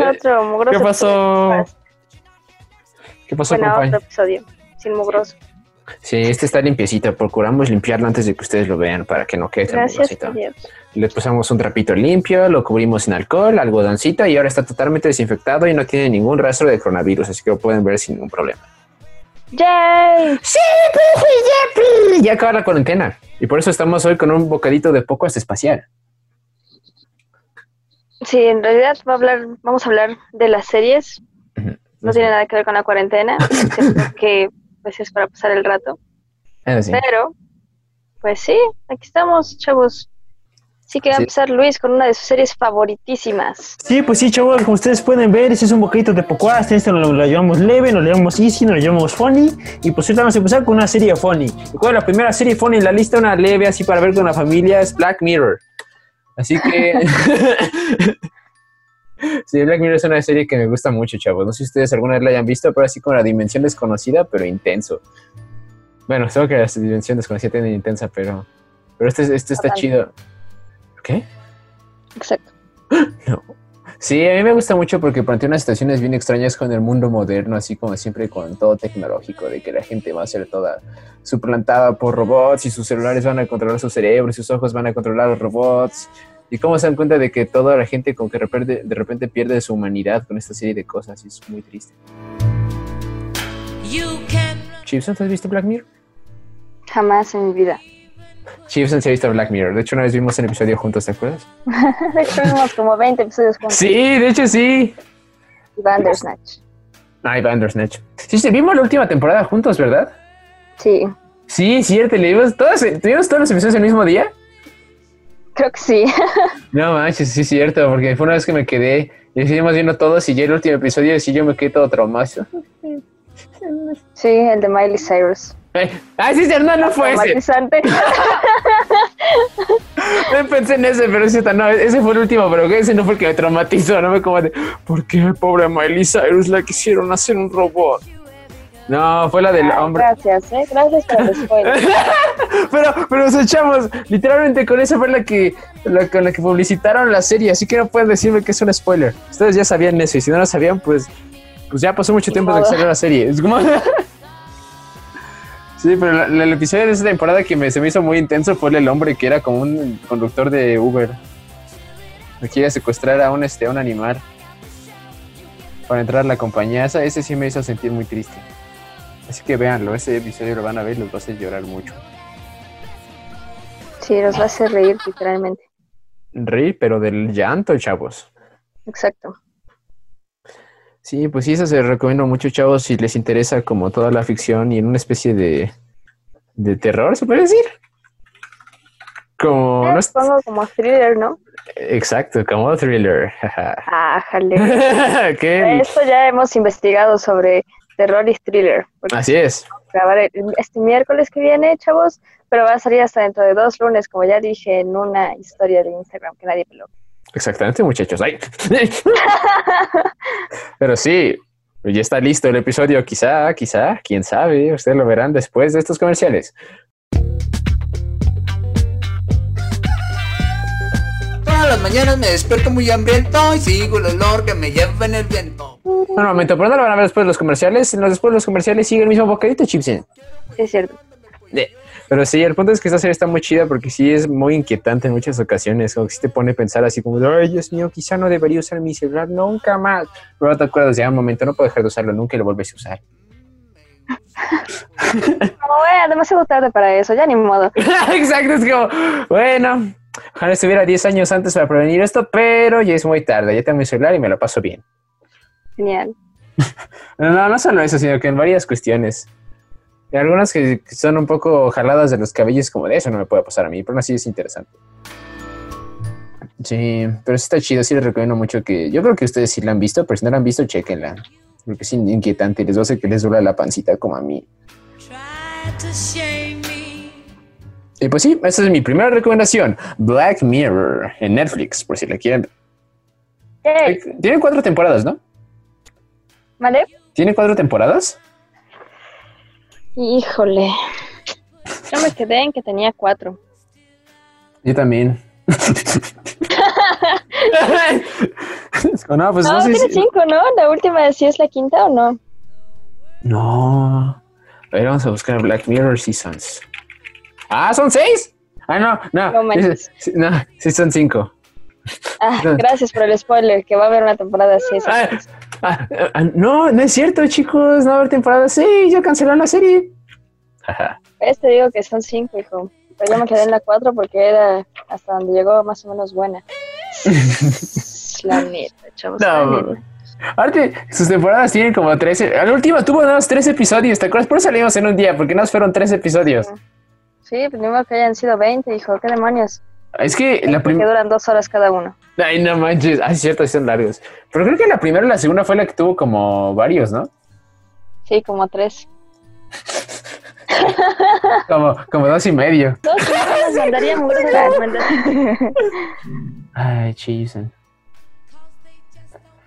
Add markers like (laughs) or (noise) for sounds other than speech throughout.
otro mugroso. ¿Qué pasó? ¿Qué pasó, Bueno, otro episodio, sin mugroso. Sí, este está limpiecito. Procuramos limpiarlo antes de que ustedes lo vean para que no quede tan Gracias mugrosito. a Dios. Le pusimos un trapito limpio, lo cubrimos en alcohol, algodoncita y ahora está totalmente desinfectado y no tiene ningún rastro de coronavirus, así que lo pueden ver sin ningún problema. ¡Yay! Sí, ya acaba la cuarentena y por eso estamos hoy con un bocadito de poco espacial. Sí, en realidad va a hablar, vamos a hablar de las series. No tiene nada que ver con la cuarentena, (laughs) que pues es para pasar el rato. Sí. Pero, pues sí, aquí estamos, chavos. Sí que va a empezar Luis con una de sus series favoritísimas. Sí, pues sí, chavos, como ustedes pueden ver, ese es un bocadito de Pocuas, este lo, lo llevamos leve, lo llevamos easy, lo llevamos funny, y pues ahorita vamos a empezar con una serie funny. ¿Cuál es la primera serie funny en la lista? Una leve así para ver con la familia, es Black Mirror. Así que... (laughs) sí, Black Mirror es una serie que me gusta mucho, chavos. No sé si ustedes alguna vez la hayan visto, pero así con la dimensión desconocida, pero intenso. Bueno, solo que la dimensión desconocida tiene intensa, pero... Pero este, este está Bastante. chido. ¿Qué? Exacto. (gasps) No. Sí, a mí me gusta mucho porque plantea unas situaciones bien extrañas con el mundo moderno, así como siempre con todo tecnológico, de que la gente va a ser toda suplantada por robots y sus celulares van a controlar su cerebro y sus ojos van a controlar los robots. Y cómo se dan cuenta de que toda la gente con que de repente, de repente pierde su humanidad con esta serie de cosas y es muy triste. Chipson, ¿has visto Black Mirror? Jamás en mi vida. Chipson se ha visto Black Mirror. De hecho, una vez vimos un episodio juntos, ¿te acuerdas? (laughs) De hecho, vimos como 20 episodios juntos. Sí, de hecho sí. Y Bandersnatch. Ay, Bandersnatch. Sí, sí, vimos la última temporada juntos, ¿verdad? Sí, Sí, cierto, le todas, ¿tuvimos todos los episodios el mismo día? creo que sí. (laughs) No manches, sí cierto, porque fue una vez que me quedé y seguimos viendo todos y ya el último episodio sí yo me quedé todo traumado. Sí, el de Miley Cyrus. (laughs) Ay, sí, no, no fue ese. (laughs) No pensé en ese, pero es cierto, no, ese fue el último, pero ese no fue el que me traumatizó, no me como de, ¿por qué pobre Miley Cyrus la quisieron hacer un robot? No, fue la del Ay, hombre. Gracias, ¿eh? Gracias por el spoiler. (laughs) pero, pero nos echamos, literalmente con esa fue la que, la, con la que publicitaron la serie, así que no pueden decirme que es un spoiler. Ustedes ya sabían eso, y si no lo sabían, pues, pues ya pasó mucho tiempo de que salió la serie. Es como... sí, pero la- la- el episodio de esa temporada que me, se me hizo muy intenso fue el hombre que era como un conductor de Uber. Que quiere secuestrar a un, este, a un animal para entrar a la compañía. Esa- ese sí me hizo sentir muy triste. Así que véanlo, ese episodio lo van a ver y los va a hacer llorar mucho. Sí, los va a hacer reír, literalmente. Reír, pero del llanto, chavos. Exacto. Sí, pues sí, eso se recomiendo mucho, chavos, si les interesa como toda la ficción y en una especie de, de terror, ¿se puede decir? Como, no Eh, es- Pongo como thriller, ¿no? exacto, como thriller. Ah, jale. (laughs) ¿Qué? Esto ya hemos investigado sobre terror y thriller. Así es. grabar este miércoles que viene, chavos, pero va a salir hasta dentro de dos lunes, como ya dije en una historia de Instagram que nadie peló. Exactamente, muchachos. Ay. (laughs) Pero sí, ya está listo el episodio. Quizá, quizá, quién sabe. Ustedes lo verán después de estos comerciales. Todas las mañanas me despierto muy hambriento y sigo el olor que me lleva en el viento. Un momento, pero no lo van a ver después de los comerciales. Después de los comerciales sigue el mismo bocadito, Chipsen. Sí, es cierto. Pero sí, el punto es que esta serie está muy chida porque sí es muy inquietante en muchas ocasiones. Como que sí te pone a pensar así como, ay, Dios mío, quizá no debería usar mi celular nunca más. Pero te acuerdas de un momento, no puedo dejar de usarlo nunca y lo vuelves a usar. (laughs) Como, eh, demasiado tarde para eso, ya ni modo. (laughs) Exacto, es como, bueno, ojalá estuviera 10 años antes para prevenir esto, pero ya es muy tarde. Ya tengo mi celular y me lo paso bien. Genial. (laughs) No, no solo eso, sino que en varias cuestiones. Y algunas que son un poco jaladas de los cabellos, como de eso no me puede pasar a mí, pero aún así es interesante. Sí, pero sí está chido, sí les recomiendo mucho que. Yo creo que ustedes sí la han visto, pero si no la han visto, chequenla. Porque es in- inquietante y les va a hacer que les duela la pancita como a mí. Try to shame me. Y pues sí, esa es mi primera recomendación: Black Mirror en Netflix, por si la quieren. Yay. Tiene cuatro temporadas, ¿no? ¿Vale? ¿Tiene cuatro temporadas? Híjole. Yo me quedé en que tenía cuatro. Yo también. (laughs) no, pues tiene cinco, ¿no? La última sí es la quinta o no. No. A ver, vamos a buscar Black Mirror Seasons. Ah, son seis. Ah, no, no. No, no son cinco. Ah, (laughs) gracias por el spoiler, que va a haber una temporada 6. Ah, sí. ah, no, no es cierto, chicos. No va a haber temporada 6. Ya cancelaron la serie. ¿Ves? Te digo que son cinco, hijo. Pero yo me quedé en la cuatro porque era hasta donde llegó más o menos buena. (laughs) la neta, chavos. la No. neta. Aparte, sus temporadas tienen como 13. La última tuvo nada más 13 episodios. ¿Te acuerdas? Por eso salimos en un día, porque nos fueron 13 episodios. Sí, pues ni modo que hayan sido 20, hijo. ¿Qué demonios? Es que la Porque primera. duran dos horas cada uno. Ay, no manches. Ay, cierto, sí son largos. Pero creo que la primera y la segunda fue la que tuvo como varios, ¿no? Sí, como tres. (laughs) Como, como dos y medio. Dos, sí, mandaría (laughs) la Ay, chisen.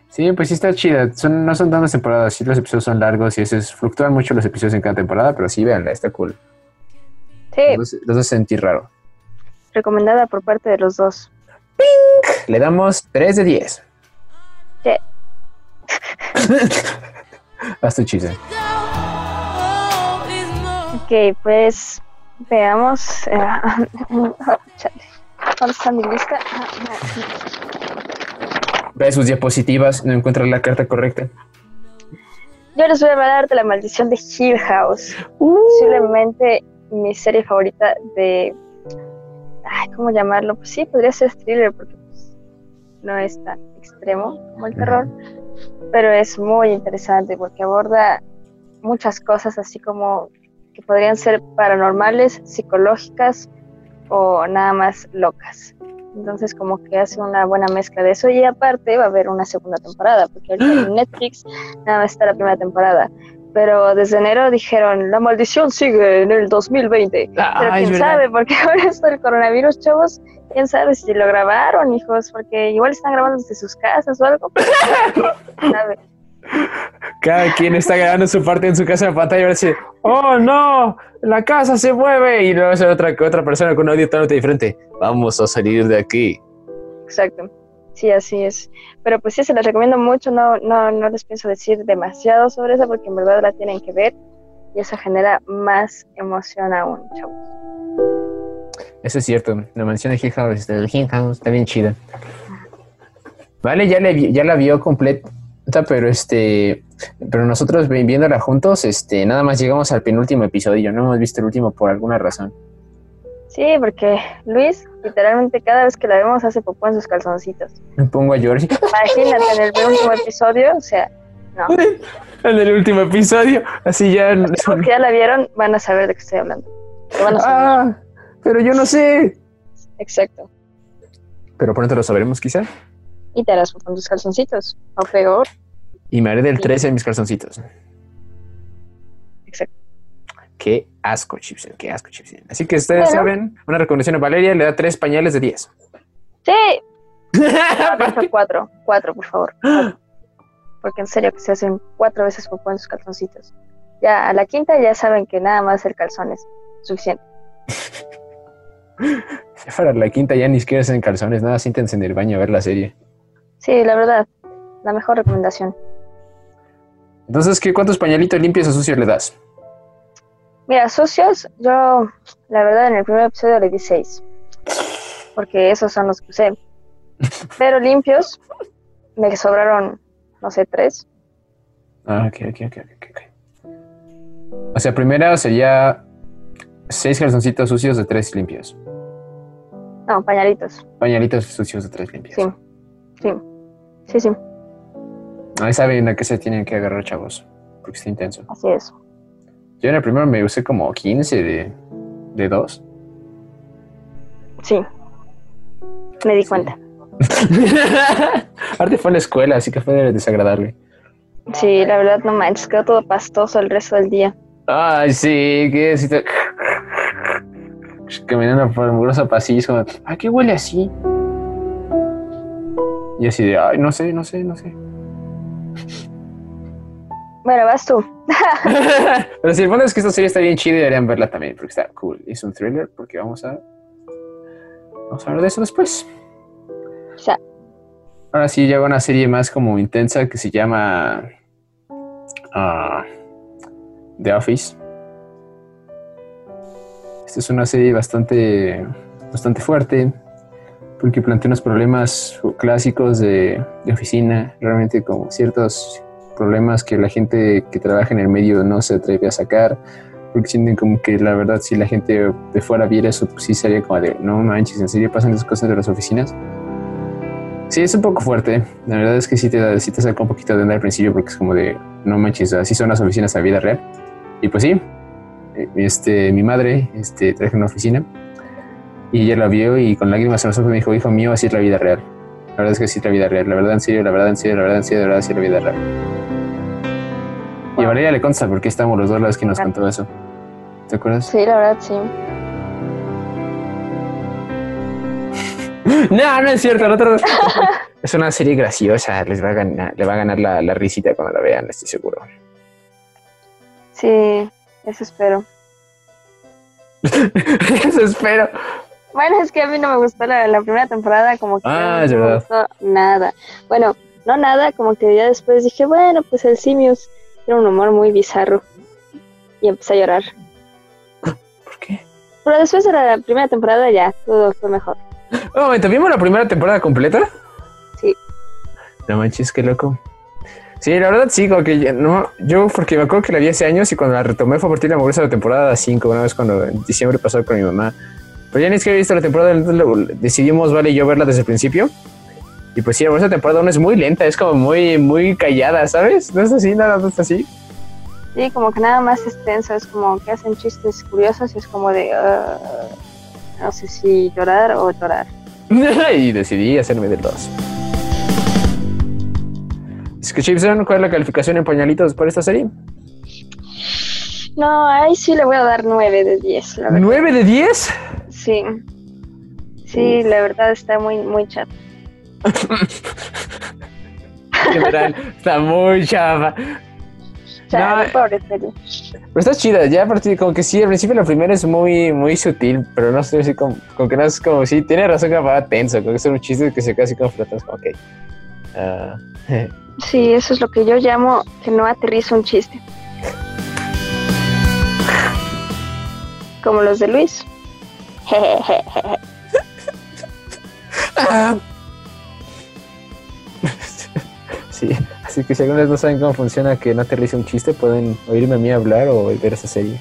Sí, pues sí está chida. Son, no son tantas temporadas. Sí, los episodios son largos y esos fluctúan mucho los episodios en cada temporada, pero sí, véanla, está cool. Sí, Los, dos- los dos sentí raro. Recomendada por parte de los dos. Le damos 3 de 10. Sí. (laughs) Haz tu chiste. Ok, pues veamos. (laughs) ¿Dónde está mi lista? Ve sus diapositivas, no encuentra la carta correcta. Yo les voy a hablar de la maldición de Hill House. Posiblemente mi serie favorita de. Ay, ¿Cómo llamarlo? Pues sí, podría ser thriller porque pues, no es tan extremo como el terror, pero es muy interesante porque aborda muchas cosas así como que podrían ser paranormales, psicológicas o nada más locas. Entonces como que hace una buena mezcla de eso y aparte va a haber una segunda temporada porque ahorita en (gasps) Netflix nada más está la primera temporada. Pero desde enero dijeron, la maldición sigue en el 2020. Pero Ah, es quién sabe, porque (laughs) ahora esto del coronavirus, chavos, quién sabe si lo grabaron, hijos, porque igual están grabando desde sus casas o algo. (laughs) ¿Quién sabe? Cada quien está grabando su parte en su casa en pantalla y va a decir, oh no, la casa se mueve. Y luego va a ser otra, otra persona con un audio totalmente diferente. Vamos a salir de aquí. Exacto. Sí, así es. Pero pues sí, se las recomiendo mucho. No, no, no les pienso decir demasiado sobre eso porque en verdad la tienen que ver y eso genera más emoción aún, chavos. Eso es cierto. La mansión de Hill House, del Hill House está bien chida. Vale, ya, le, ya la vio completa, pero este, pero nosotros vi- viéndola juntos, este, nada más llegamos al penúltimo episodio. No hemos visto el último por alguna razón. Sí, porque Luis, literalmente cada vez que la vemos hace popó en sus calzoncitos. Me pongo a llorar. Imagínate en el último episodio, o sea, no. (laughs) En el último episodio, así ya. Los que ya la vieron van a saber de qué estoy hablando. Ah, pero yo no sé. Exacto. Pero pronto lo sabremos, quizá. Y te harás con tus calzoncitos. O peor. Y me haré del 13 en mis calzoncitos. Qué asco, Chipsen, qué asco, Chipsen. Así que ustedes Bueno. saben, una recomendación a Valeria le da tres pañales de 10. Sí. (laughs) Cuatro. Cuatro, por favor. Cuatro. Porque en serio que se hacen cuatro veces popó en sus calzoncitos. Ya, a la quinta ya saben que nada más el calzón es suficiente. (laughs) Para la quinta ya ni siquiera en calzones, nada, siéntense en el baño a ver la serie. Sí, la verdad, la mejor recomendación. Entonces, ¿qué, ¿cuántos pañalitos limpios o sucios le das? Mira, sucios, yo la verdad en el primer episodio le di seis. Porque esos son los que usé. (laughs) Pero limpios, me sobraron, no sé, tres. Ah, ok, ok, ok, ok, ok. O sea, primero sería seis calzoncitos sucios de tres limpios. No, pañalitos. Pañalitos sucios de tres limpios. Sí. Sí. Sí, sí, Ahí saben a qué se tienen que agarrar, chavos. Porque está intenso. así es. Yo en el primero me usé como 15 de, de dos. Sí. Me di Sí. cuenta. (laughs) Aparte fue en la escuela, así que fue desagradable. Sí, la verdad no manches, quedó todo pastoso el resto del día. Ay, sí, que así te... Caminando por el mugroso pasillo, ¿a qué huele así? Y así de, ay, no sé, no sé, no sé. Bueno, vas tú. (laughs) Pero si el fondo es que esta serie está bien chida y deberían verla también, porque está cool. Es un thriller, porque vamos a... Vamos a hablar de eso después. Ahora sí llega una serie más como intensa que se llama ah, The Office. Esta es una serie bastante, bastante fuerte porque plantea unos problemas clásicos de, de oficina, realmente como ciertos problemas que la gente que trabaja en el medio no se atreve a sacar, porque sienten como que la verdad si la gente de fuera viera eso, pues sí sería como de, no manches, ¿en serio pasan esas cosas de las oficinas? Sí, es un poco fuerte. La verdad es que sí te, sí te saca un poquito de onda al principio porque es como de, no manches, así son las oficinas a vida real. Y pues sí, este, mi madre este, traje una oficina y ella la vio y con lágrimas en los ojos me dijo, hijo mío, así es la vida real. La verdad es que es la vida real. La verdad en serio, la verdad en serio, la verdad en serio, la verdad es la vida real. Y a Valeria le consta porque estamos los dos las que nos contó eso. ¿Te acuerdas? Sí, la verdad, sí. (laughs) No, no es cierto. el otro- (laughs) es una serie graciosa. Les va a ganar, le va a ganar la, la risita cuando la vean, estoy seguro. Sí, eso espero. (laughs) Eso espero. Bueno, es que a mí no me gustó la, la primera temporada, como que Ah, no me verdad. gustó nada. Bueno, no nada, como que ya después dije, bueno, pues el Simius tiene un humor muy bizarro. Y empecé a llorar. ¿Por qué? Pero después de la primera temporada ya, todo fue mejor. Un momento, ¿vimos la primera temporada completa? Sí. No manches, qué loco. Sí, la verdad sí, como que no, yo porque me acuerdo que la vi hace años y cuando la retomé fue a partir de la moverse la temporada 5, una vez cuando en diciembre pasó con mi mamá. Pero ya ni es que había visto la temporada, entonces decidimos, vale, yo verla desde el principio. Y pues sí, esa temporada 1 es muy lenta, es como muy, muy callada, ¿sabes? No es así, nada, no es así. Sí, como que nada más es tenso, es como que hacen chistes curiosos y es como de, ah, no sé si llorar o llorar. (laughs) y decidí hacerme del 2. Es que Chipson, ¿cuál es la calificación en pañalitos para esta serie? No, ahí sí le voy a dar 9 de 10, la verdad. ¿9 de 10? Sí. Sí, la verdad está muy, muy chato. En general, está muy chava. Chale, No, pobre. Pero está chida, ya a partir, como que sí, al principio la primera es muy, muy sutil, pero no sé si como, como que no es como, sí, tiene razón que va tenso, como que son un chiste que se así como flotando, como, ok. Ah, (laughs) Sí, eso es lo que yo llamo que no aterriza un chiste. Como los de Luis. (laughs) sí, así que si alguna vez no saben cómo funciona que no aterrice un chiste, pueden oírme a mí hablar o ver esa serie.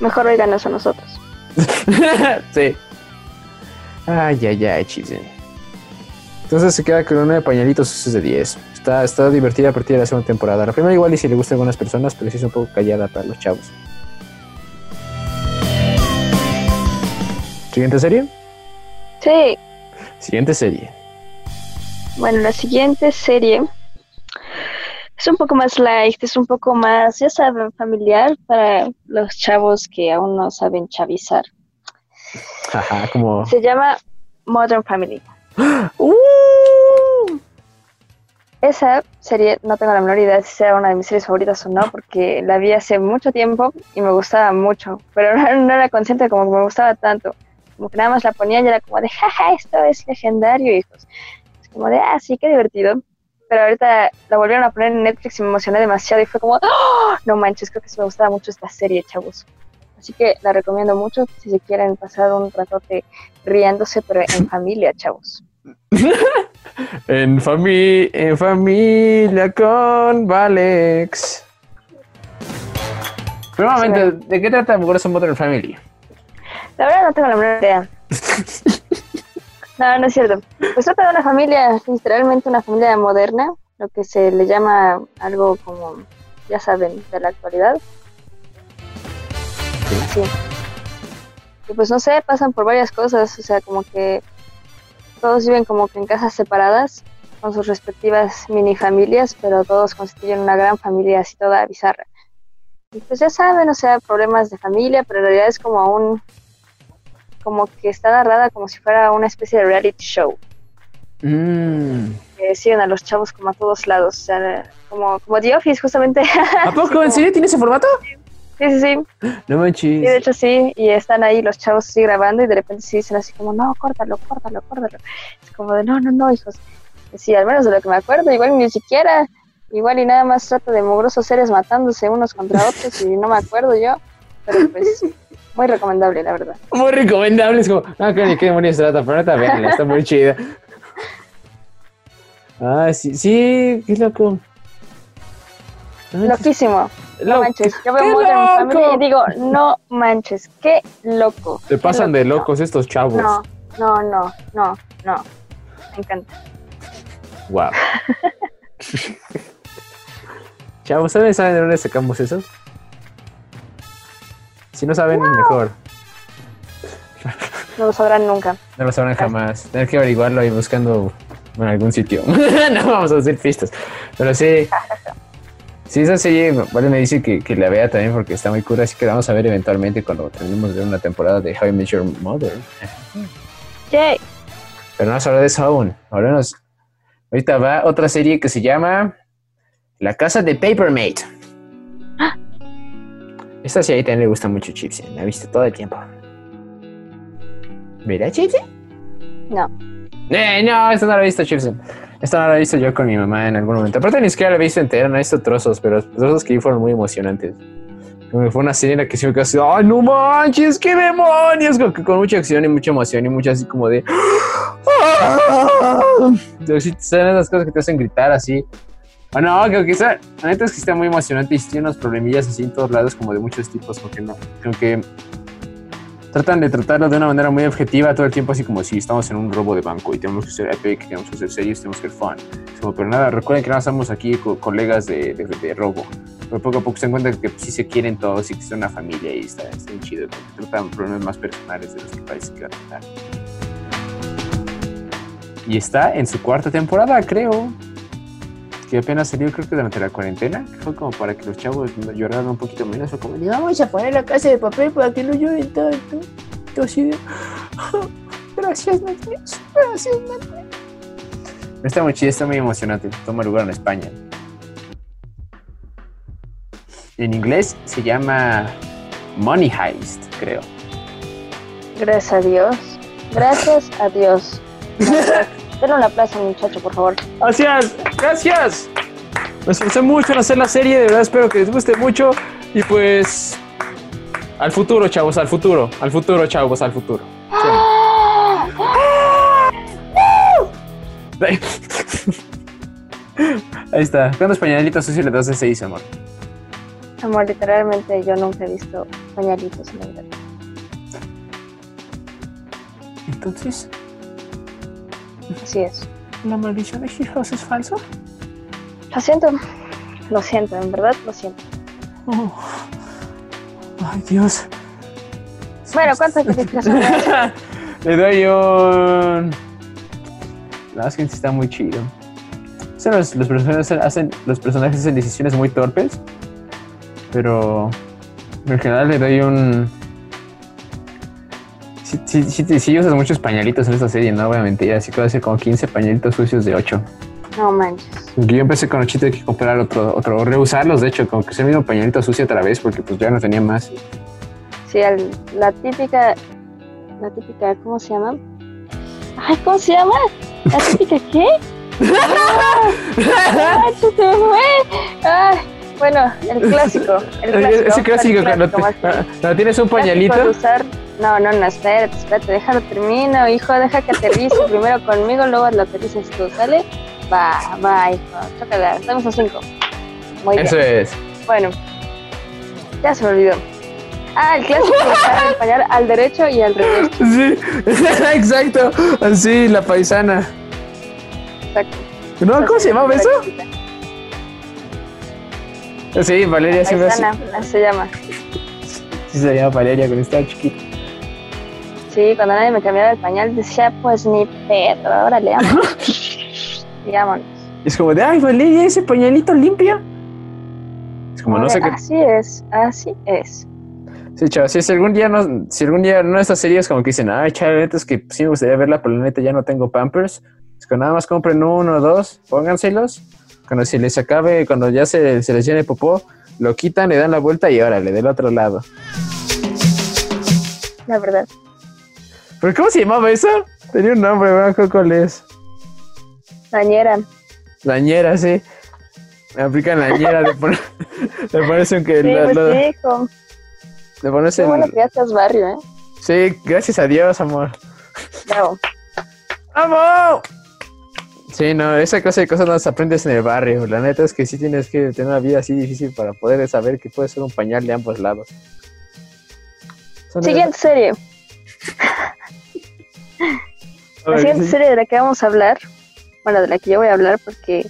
Mejor oíganos a nosotros. (laughs) sí. Ay, ay, ay, chiste. Entonces se queda con una de pañalitos esos de 10. Está, está divertida a partir de la segunda temporada. La primera igual y si le gusta a algunas personas, pero sí es un poco callada para los chavos. Siguiente serie. Sí, Siguiente serie. bueno, la siguiente serie es un poco más light, es un poco más, ya saben, familiar para los chavos que aún no saben chavizar. Ajá, como. Se llama Modern Family. ¡Uh! Esa serie, no tengo la menor idea de si sea una de mis series favoritas o no, porque la vi hace mucho tiempo y me gustaba mucho, pero (laughs) no, no era consciente de como que me gustaba tanto. Como que nada más la ponía y era como de, jaja, esto es legendario, hijos. Es como de, ah, sí, qué divertido. Pero ahorita la volvieron a poner en Netflix y me emocioné demasiado y fue como, ¡Oh! no manches, creo que sí me gustaba mucho esta serie, chavos. Así que la recomiendo mucho si se quieren pasar un ratote riéndose, pero en (laughs) familia, chavos. (laughs) En, fami en familia con Valex. Momento, ¿de qué trata Mugoroso Modern Family? La verdad no tengo la menor idea. (laughs) No, no es cierto. Pues trata de una familia, literalmente una familia moderna, lo que se le llama algo como, ya saben, de la actualidad. Sí. Y pues no sé, pasan por varias cosas, o sea, como que todos viven como que en casas separadas, con sus respectivas mini familias, pero todos constituyen una gran familia así toda bizarra. Y pues ya saben, o sea, problemas de familia, pero en realidad es como un, como que está narrada como si fuera una especie de reality show. Mm. Que siguen a los chavos como a todos lados, o sea, como, como The Office, justamente. ¿A poco? (laughs) ¿En serio tiene ese formato? Sí, sí, sí. No Y de manches. hecho sí, y están ahí los chavos así grabando y de repente sí dicen así como, no, córtalo, córtalo, córtalo. Es como de, no, no, no, hijos. Sí, al menos de lo que me acuerdo, igual ni siquiera, igual y nada más trata de mugrosos seres matándose unos contra otros y no me acuerdo yo, pero pues muy recomendable, la verdad. Muy recomendable. Es como, ah, que ni qué demonios se trata, pero neta, véanla, está muy chida. (laughs) Ah, sí, sí, qué loco. No Loquísimo, no manches. Yo veo ¡Qué Modern loco! Family y digo, no manches, qué loco. Se qué pasan de loco. locos estos chavos. No, no, no, no, no. Me encanta. Wow. (laughs) Chavos, ¿saben, ¿saben de dónde sacamos eso? Si no saben, mejor. No lo sabrán nunca. No lo sabrán jamás. Tener que averiguarlo y buscando en algún sitio. (laughs) no vamos a hacer pistas. Pero sí. (laughs) Sí, esa serie, vale, me dice que, que la vea también porque está muy cool. Así que la vamos a ver eventualmente cuando terminemos de una temporada de How I Met Your Mother. (laughs) Yay. Pero no vamos a hablar de eso aún. Ahora nos- Ahorita va otra serie que se llama La Casa de Papermate. (gasps) Esta serie también le gusta mucho Chipsy. La ha visto todo el tiempo. ¿Verdad, Chipsy? No. Eh, no, esta no la he visto, Chipsy. Esta no la he visto yo con mi mamá en algún momento. Aparte, ni siquiera la he visto entera, no he visto trozos, pero los trozos que vi fueron muy emocionantes. Fue una serie en la que sí me quedé así, ¡ay, no manches, qué demonios! Con, mucha acción y mucha emoción y mucha así como de. Pero sí, son esas cosas que te hacen gritar así. Bueno, creo que está, la neta es que está muy emocionante y tiene unos problemillas así en todos lados, como de muchos tipos, como que no. Como que tratan de tratarlo de una manera muy objetiva todo el tiempo, así como si estamos en un robo de banco y tenemos que ser epic, tenemos que ser serios, tenemos que ser fun. Pero nada, recuerden que no estamos aquí co- colegas de, de, de robo. Pero poco a poco se dan cuenta que sí se quieren todos y que son una familia y está, está chido, tratan problemas más personales de los que parece que van a tratar. Y está en su cuarta temporada, creo. Que apenas salió, creo que durante la cuarentena. que Fue como para que los chavos lloraran un poquito menos. Fue como, "Le vamos a poner la casa de papel para que no lloren tanto. Yo así de, gracias, Netflix. Gracias, Netflix. Está muy chido, está muy emocionante. Toma lugar en España. En inglés se llama Money Heist, creo. Gracias a Dios. Gracias a Dios. (laughs) Denle un aplauso muchacho, por favor. Gracias, gracias. Me esforcé mucho en hacer la serie, de verdad espero que les guste mucho. Y pues. Al futuro, chavos, al futuro. Al futuro, chavos, al futuro. (laughs) Ahí está. ¿Cuántos pañalitos sucios le das de 6, amor? Amor, literalmente yo nunca he visto pañalitos en la vida. Entonces, Así es. ¿la maldición de Hill House es falso? Lo siento. Lo siento, en verdad lo siento. Oh. Ay, Dios. Bueno, ¿cuántas calificaciones? (laughs) Le doy un. La verdad es que sí está muy chido. O sea, los, los personajes hacen, los personajes hacen decisiones muy torpes. Pero. En general le doy un. Sí, sí, sí, sí, usas muchos pañalitos en esta serie, no voy a mentir. Así que voy a hacer como 15 pañalitos sucios de 8. No manches. Yo empecé con 8 y que comprar otro, otro, o reusarlos, de hecho, como que es el mismo pañalito sucio otra vez, porque pues ya no tenía más. Sí, la típica. La típica, ¿cómo se llama? Ay, ¿cómo se llama? ¿La típica qué? ¡Ay, (laughs) se fue! Ay, bueno, el clásico. El clásico Ese clásico, el cuando, te- ah, (laughs) cuando tienes un de pañalito. usar- No, no, no, espérate, espérate, déjalo termino, hijo, deja que aterrice primero conmigo, luego lo aterrices tú, ¿sale? Va, va, hijo, chócala, estamos a cinco. Muy bien. Eso es. Bueno, ya se me olvidó. Ah, el clásico de pañal al derecho y al revés. Sí, (laughs) exacto. Así, la paisana. Exacto. ¿No? ¿Cómo se llamaba eso? Sí, Valeria siempre así. Paisana, así se llama. Sí, se llama Valeria cuando estaba chiquita. Sí, cuando nadie me cambiaba el pañal decía, pues ni pedo, órale, vámonos. (laughs) y vámonos. Es como de, ay, Valeria, ese pañalito limpio. Es como, no sé qué. Así es, así es. Sí, chavos, si algún día no, si algún día de estas series como que dicen, ay, chaval, es que sí me gustaría verla, pero la neta ya no tengo Pampers. Es que nada más compren uno o dos, pónganselos. Cuando se les acabe, cuando ya se, se les llene popó, Lo quitan, le dan la vuelta y órale, del otro lado. La verdad. ¿Pero cómo se llamaba eso? Tenía un nombre, ¿verdad? ¿Cuál es? Dañera. Lañera, sí. Me aplican lañera, le ponen, le pones un que... Sí, la- pues la- sí, hijo. le pones Qué el... bueno que ya estás barrio, ¿eh? Sí, gracias a Dios, amor. Bravo. ¡Vamos! Sí, no, esa clase de cosas no las aprendes en el barrio. La neta es que sí tienes que tener una vida así difícil para poder saber que puede ser un pañal de ambos lados. Son de- Siguiente serie. (laughs) La siguiente sí. serie de la que vamos a hablar, bueno, de la que yo voy a hablar porque,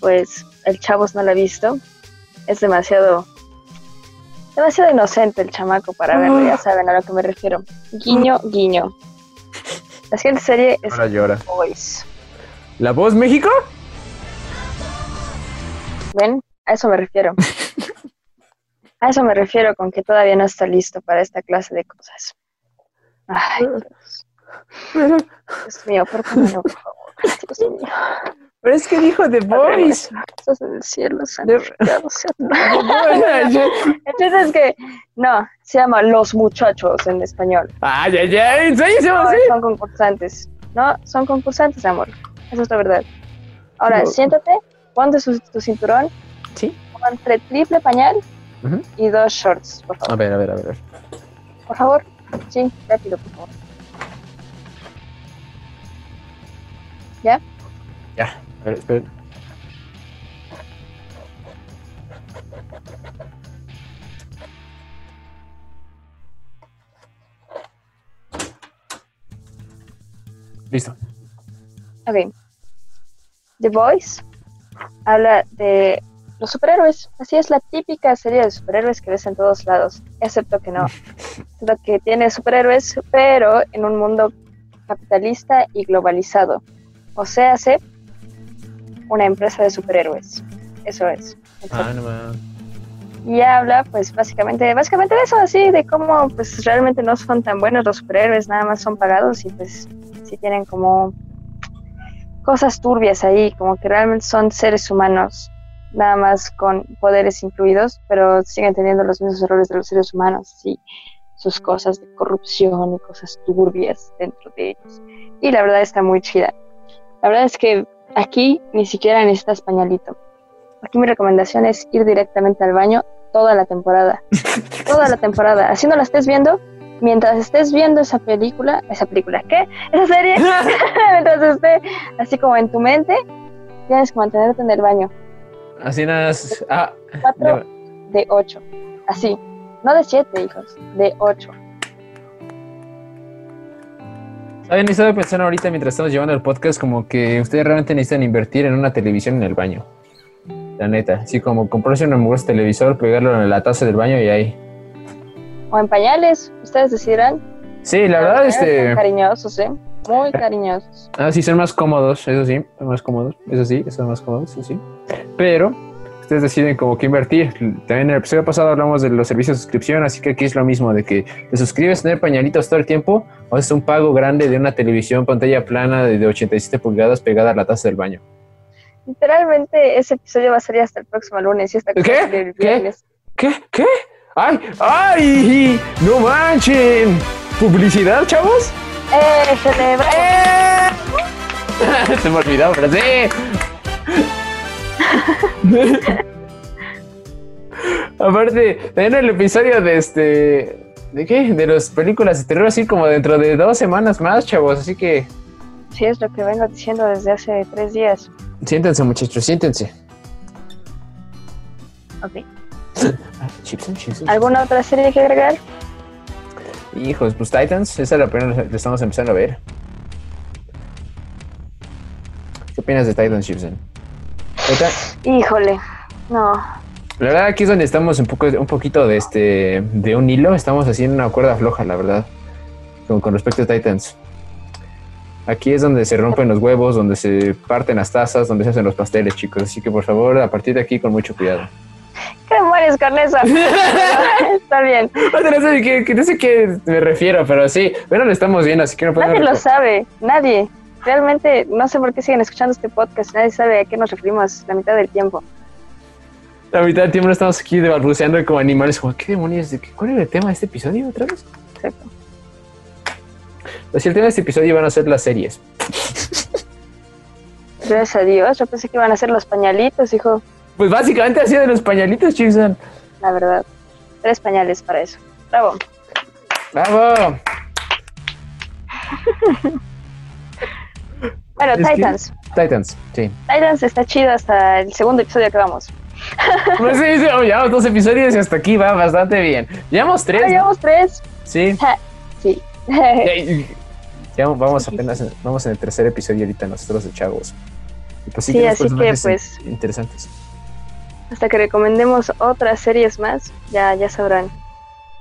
pues, el chavos no la ha visto. Es demasiado, demasiado inocente el chamaco para verlo, ya saben a lo que me refiero. Guiño, guiño. La siguiente serie es Ahora llora. Boys. ¿La voz México? ¿Ven? A eso me refiero. (laughs) A eso me refiero con que todavía no está listo para esta clase de cosas. Ay, Dios. Dios mío, por favor. Dios mío. Pero es que dijo The. Estás en el cielo, De- santificado sea chiste es que, no, se llama Los Muchachos en español. Ay, ay, ay, ¿en serio se llama No, son concursantes. No, son concursantes, amor. Eso es la verdad. Ahora, No. siéntate, ponte su- tu cinturón, Sí. entre triple pañal y dos shorts, por favor. a ver, a ver. a ver. Por favor. Sí, rápido, por favor. ¿Ya? Ya. A ver, espera. Listo. Ok. The Boys habla de los superhéroes. Así es la típica serie de superhéroes que ves en todos lados, excepto que no. (laughs) Excepto que tiene superhéroes, pero en un mundo capitalista y globalizado. O sea, hace una empresa de superhéroes. Eso es. Ah, no. Y habla, pues, básicamente, básicamente de eso, así, de cómo, pues, realmente no son tan buenos los superhéroes, nada más son pagados y, pues, sí tienen como cosas turbias ahí, como que realmente son seres humanos, nada más con poderes incluidos, pero siguen teniendo los mismos errores de los seres humanos y sus cosas de corrupción y cosas turbias dentro de ellos. Y la verdad está muy chida. La verdad es que aquí ni siquiera necesitas pañalito. Aquí mi recomendación es ir directamente al baño toda la temporada. (laughs) toda la temporada. Así no la estés viendo. Mientras estés viendo esa película, esa película, ¿qué? Esa serie, (laughs) (laughs) mientras esté así como en tu mente, tienes que mantenerte en el baño. Así nada. Ah, Cuatro de ocho. Así. No de siete, hijos. De ocho. ¿Saben? Estaba pensando ahorita mientras estamos llevando el podcast como que ustedes realmente necesitan invertir en una televisión en el baño. La neta. Así como comprarse un hamburguesa televisor, pegarlo en la taza del baño y ahí. O en pañales. Ustedes decidirán. Sí, la verdad, este. cariñosos, ¿eh? Muy cariñosos. Ah, sí, son más cómodos, eso sí, son más cómodos, eso sí, son más cómodos, eso sí. Pero ustedes deciden como que invertir. También en el episodio pasado hablamos de los servicios de suscripción, así que aquí es lo mismo, de que te suscribes, tener pañalitos todo el tiempo, o haces un pago grande de una televisión pantalla plana de, de 87 pulgadas pegada a la taza del baño. Literalmente ese episodio va a salir hasta el próximo lunes y esta cosa ¿Qué? va a salir el ¿Qué? viernes. ¿Qué? ¿Qué? ¡Ay! ¡Ay! ¡No manchen! ¿Publicidad, chavos? ¡Eh, celebramos! (laughs) Se me olvidó, pero sí. (laughs) Aparte, en el episodio de este. ¿De qué? De las películas de terror, así como dentro de dos semanas más, chavos. Así que Sí, es lo que vengo diciendo desde hace tres días. siéntense, muchachos, siéntense. Ok. (laughs) ¿Alguna otra serie que agregar? Hijos, pues Titans, esa es la primera que estamos empezando a ver. ¿Qué opinas de Titans? Ahorita, Híjole, no. La verdad aquí es donde estamos un poco, un poquito de este, de un hilo, estamos haciendo una cuerda floja, la verdad, con, con respecto a Titans. Aquí es donde se rompen los huevos, donde se parten las tazas, donde se hacen los pasteles, chicos. Así que por favor, a partir de aquí con mucho cuidado. ¿Qué demonios con eso? (laughs) Está bien. no sé qué, no sé qué me refiero, pero sí, pero lo estamos viendo, así que no podemos... Nadie lo sabe, nadie. Realmente no sé por qué siguen escuchando este podcast. Nadie sabe a qué nos referimos la mitad del tiempo. La mitad del tiempo no estamos aquí balbuceando como animales, como, ¿qué demonios? ¿De qué? ¿Cuál era el tema de este episodio otra vez? Exacto. Pues el tema de este episodio van a ser las series. Gracias a Dios. Yo pensé que iban a ser los pañalitos, hijo. Pues básicamente así de los pañalitos, Chipson. La verdad. Tres pañales para eso. Bravo. ¡Bravo! (laughs) Bueno, Es que- Titans. Titans, sí. Titans está chido hasta el segundo episodio que vamos. (laughs) Pues sí, sí, oh, llevamos dos episodios y hasta aquí va bastante bien. Llevamos tres. Ah, ¿no? llevamos tres. Sí. (laughs) Sí. Ya vamos apenas en, vamos en el tercer episodio ahorita nosotros de Chavos. Y pues Sí, así que, pues- in- interesantes. Hasta que recomendemos otras series más, ya, ya sabrán.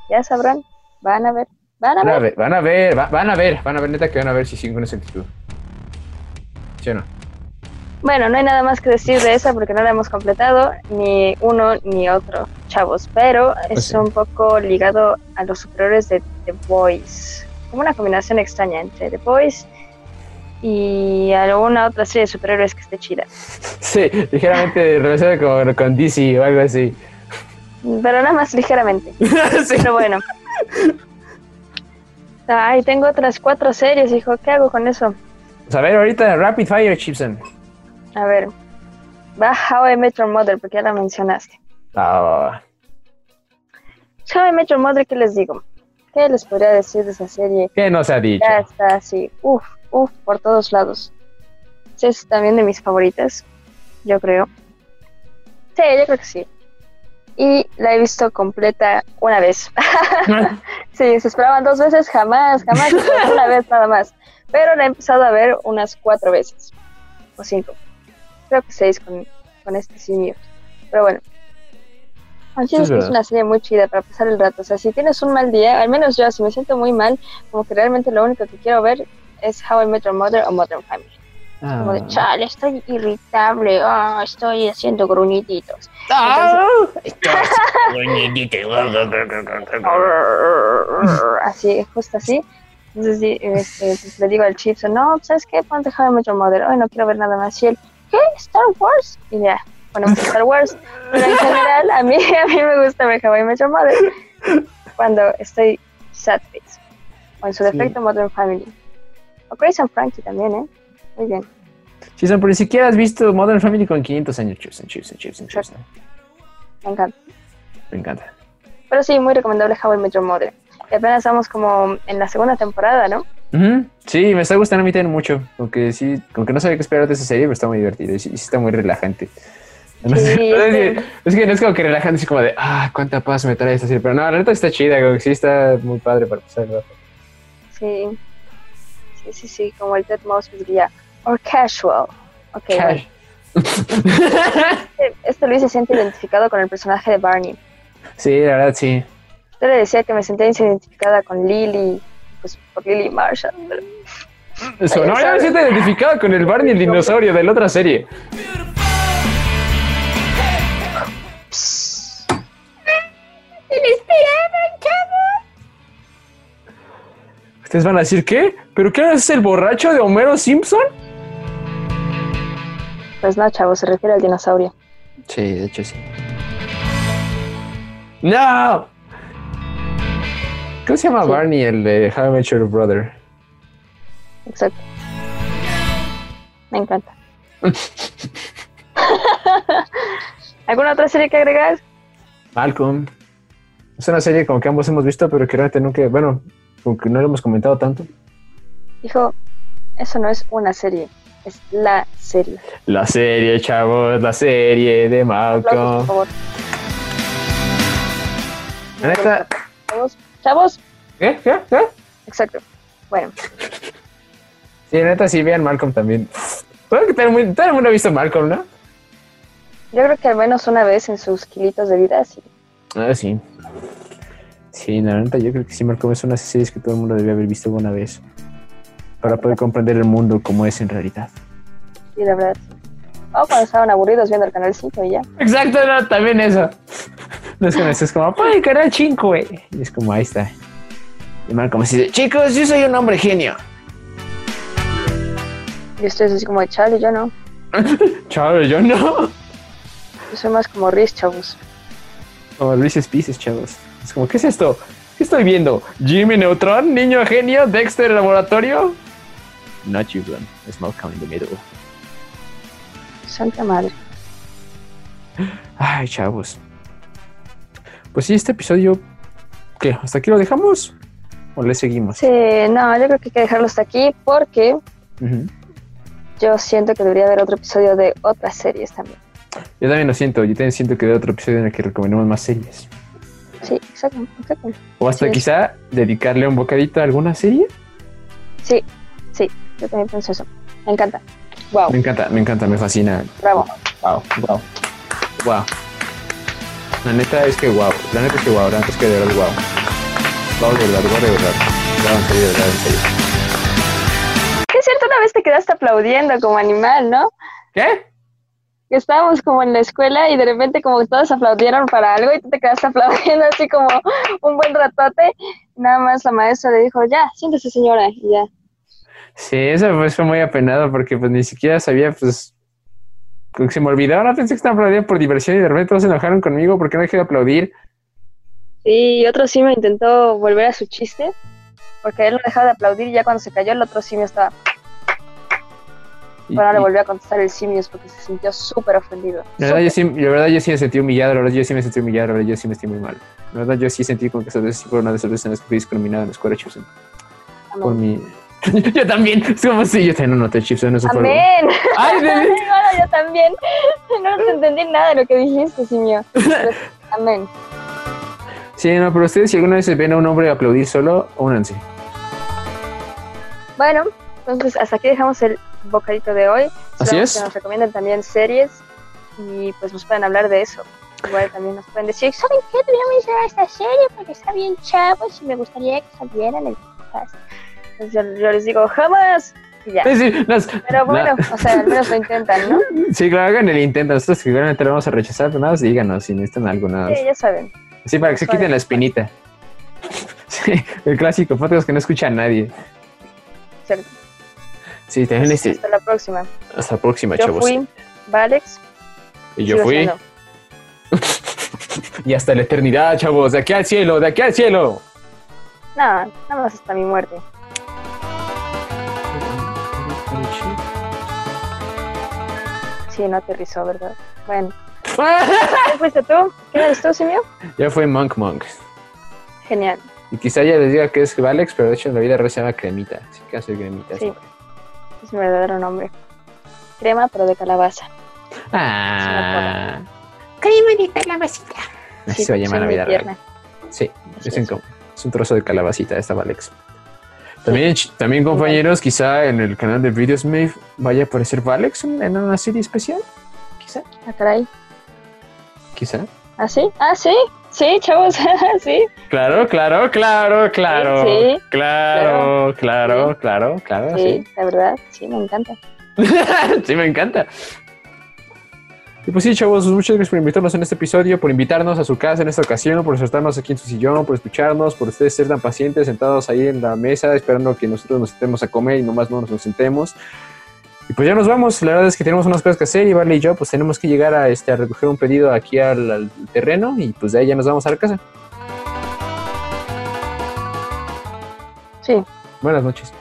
Ya sabrán. Van a ver. Van a Van a ver. ver, van a ver, va- van a ver, van a ver, neta que van a ver si siguen con ese título. ¿Sí o no? Bueno, no hay nada más que decir de esa porque no la hemos completado, ni uno ni otro, chavos. Pero es sí. un poco ligado a los superiores de The Boys. Como una combinación extraña entre The Boys y alguna otra serie de superhéroes que esté chida. Sí, ligeramente relacionado con, con DC o algo así. Pero nada más ligeramente. (laughs) sí. Pero bueno. Ay, tengo otras cuatro series, hijo. ¿Qué hago con eso? Pues a ver, ahorita Rapid Fire Chipson. A ver. Va How I Met Your Mother, porque ya la mencionaste. Ah, How I Met Your Mother, ¿qué les digo? ¿Qué les podría decir de esa serie? ¿Qué nos ha dicho? Ya está así, uff, uff, por todos lados. Es también de mis favoritas, yo creo. Sí, yo creo que sí. Y la he visto completa una vez. (laughs) sí, se esperaban dos veces, jamás, jamás, una vez nada más. Pero la he empezado a ver unas cuatro veces, o cinco. Creo que seis con, con este simio. Pero bueno. Sí, es es, que es verdad. una serie muy chida para pasar el rato. O sea, si tienes un mal día, al menos yo, si me siento muy mal, como que realmente lo único que quiero ver es How I Met Your Mother o Modern Family. Como de, Ah. chale, estoy irritable, ah, estoy haciendo gruñiditos. Ah. Así, justo así. Entonces este, pues, le digo al Chips, no, ¿sabes qué? Ponte How I Met Your Mother. Hoy no quiero ver nada más. Y él, ¿qué? ¿Star Wars? Y ya, ponemos Star Wars. Pero en general, a mí, a mí me gusta ver How I Met Your Mother cuando estoy sad face. O en su Sí. defecto, Modern Family. O Grace and Frankie también, ¿eh? Muy bien. Chipson, pero ni siquiera has visto Modern Family con 500 años. Chipson, Chipson, Chipson. Me encanta. Me encanta. Pero sí, muy recomendable How I Met Your Mother. Y apenas estamos como en la segunda temporada, ¿no? Ujú. Sí, me está gustando a mí también mucho. Aunque sí, aunque no sabía qué esperar de esa serie, pero está muy divertido. Y sí, está muy relajante. No sé, Sí, no es que no es como que relajante, así como de, ah, cuánta paz me trae esta serie. Pero no, la neta está chida, como que sí está muy padre para pasar el rato. Sí. Sí, sí, sí, como el Ted Mosby diría. Or casual. Ok, bueno. Este, (laughs) este Luis se siente identificado con el personaje de Barney. Sí, la verdad, sí. Yo le decía que me sentía identificada con Lily, pues por Lily Marshall. pero- Eso, no, yo me siento identificada con el Barney el dinosaurio de la otra serie. Ustedes van a decir, ¿qué? ¿Pero qué es el borracho de Homero Simpson? Pues no, chavo, se refiere al dinosaurio. Sí, de hecho sí. ¡No! ¿Cómo se llama Sí. Barney, el de How I Met Your Brother? Exacto. Me encanta. (laughs) ¿Alguna otra serie que agregar? Malcolm. Es una serie como que ambos hemos visto, pero que realmente nunca, bueno, como que no lo hemos comentado tanto. Dijo, eso no es una serie, es la serie. La serie, chavos, la serie de Aplausos, por Malcolm. favor. La neta, Chavos, chavos, ¿qué? ¿Qué? ¿Qué? exacto. Bueno, Sí, la neta, sí, vean Malcolm también. Creo que todo el mundo, todo el mundo ha visto Malcolm, ¿no? yo creo que al menos una vez en sus kilitos de vida, sí. Ah, sí. Sí, la neta, yo creo que sí, Malcolm es una serie que todo el mundo debe haber visto alguna vez. Para poder comprender el mundo como es en realidad. Sí, la verdad. O cuando estaban aburridos viendo el canal 5 y ya. Exacto, no, también eso. No es como, es como, ¡ay, canal 5, güey! Y es como, ahí está. Y Malcolm así de, chicos, yo soy un hombre genio. Y ustedes así como de chale, yo no. (laughs) Chale, yo no. Yo soy más como Riz, chavos. Como Reese's Pieces, chavos. Es como, ¿qué es esto? ¿Qué estoy viendo? ¿Jimmy Neutron? ¿Niño genio? ¿Dexter laboratorio? Not you, Glenn. It's Malcolm in the middle. Santa madre. Ay, chavos. Pues sí, este episodio. ¿Qué? ¿Hasta aquí lo dejamos? ¿O le seguimos? Sí, no, yo creo que hay que dejarlo hasta aquí porque yo siento que debería haber otro episodio de otras series también. Yo también lo siento. Yo también siento que de otro episodio en el que recomendemos más series. Sí, exacto, exacto. O hasta es. quizá dedicarle un bocadito a alguna serie. Sí, sí, yo también pienso eso. Me encanta. Wow, Me encanta, me encanta, me fascina. bravo. Wow, wow, wow. La neta es que wow, la neta es que wow, la neta es que de verdad wow. Wow, de verdad, wow, de verdad. Wow, en serio, de verdad, en serio. Es cierto, una vez te quedaste aplaudiendo como animal, ¿no? ¿Qué? Que estábamos como en la escuela y de repente como que todos aplaudieron para algo y tú te quedaste (laughs) aplaudiendo así como un buen ratote. Nada más la maestra le dijo, ya, siéntese señora, y ya. Sí, eso pues fue muy apenado porque pues ni siquiera sabía, pues... que Se me olvidó, no pensé que estaban aplaudiendo por diversión y de repente todos se enojaron conmigo porque no dejé de aplaudir. Sí, y otro simio intentó volver a su chiste, porque él no dejaba de aplaudir y ya cuando se cayó el otro simio estaba... Bueno, le volvió a contestar el simio porque se sintió súper ofendido. La verdad, yo sí, la verdad, yo sí me sentí humillado, la verdad, yo sí me sentí humillado, la verdad, yo sí me sentí muy mal. La verdad, yo sí sentí como que esas veces sí fue una de esas veces en las que fui discriminado en la escuela Chipson. Por mi... (laughs) yo también, es como si yo también no noté Chipson, eso fue... Amén. Ay, (laughs) de- Bueno, yo también. (laughs) No te entendí nada de lo que dijiste, simio. Pero- Amén. Sí, no, pero ustedes si alguna vez ven a un hombre aplaudir solo, únanse. Bueno, entonces hasta aquí dejamos el bocadito de hoy. Así es. Que nos recomienden también series y pues nos pueden hablar de eso. Igual también nos pueden decir, ¿saben qué? Deberíamos ver esta serie porque está bien chavos y me gustaría que saliera en el podcast. Entonces yo, yo les digo, jamás. Y ya. Las- Pero bueno, la- o sea, al menos lo intentan, ¿no? (laughs) sí, claro, hagan el intento. Nosotros seguramente lo vamos a rechazar, pero nada, más díganos si necesitan más. Sí, ya saben. Sí, para que se quiten la espinita. (laughs) Sí, el clásico podcast que no escucha a nadie. Cierto. Sí, también. Hasta la próxima. Hasta la próxima, Yo chavos. fui Valex. y yo fui. siendo. (laughs) Y hasta la eternidad, chavos. De aquí al cielo, de aquí al cielo. No, nada más hasta mi muerte. Sí, no aterrizó, ¿verdad? Bueno. (laughs) ¿Qué fuiste tú? ¿Quién eres tú, Simio? ya fue Monk Monk. Genial. Y quizá ya les diga que es Valex, pero de hecho en la vida real se llama Cremita. Así que hace Cremita. Sí. Es mi verdadero nombre. Crema, pero de calabaza. Ah. Crema de calabacita. Así Sí, se va a llamar la vida real. Sí, es, un, es. es un trozo de calabacita esta Valex. También, también compañeros, quizá en el canal de Videos Mave vaya a aparecer Valex en en una serie especial. Quizá, Ah, caray. quizá. ¿Ah, sí? Ah, sí. Sí, chavos. (laughs) sí. Claro, claro, claro, claro. Sí, claro, claro, claro, claro, Sí, sí. la verdad. Sí, me encanta. (laughs) sí, me encanta. Y pues sí, chavos, muchas gracias por invitarnos en este episodio, por invitarnos a su casa en esta ocasión, por sentarnos aquí en su sillón, por escucharnos, por ustedes ser tan pacientes, sentados ahí en la mesa, esperando que nosotros nos sentemos a comer y nomás no nos sentemos. Y pues ya nos vamos, la verdad es que tenemos unas cosas que hacer y Vale y yo pues tenemos que llegar a, este, a recoger un pedido aquí al, al terreno y pues de ahí ya nos vamos a la casa. Sí. Buenas noches.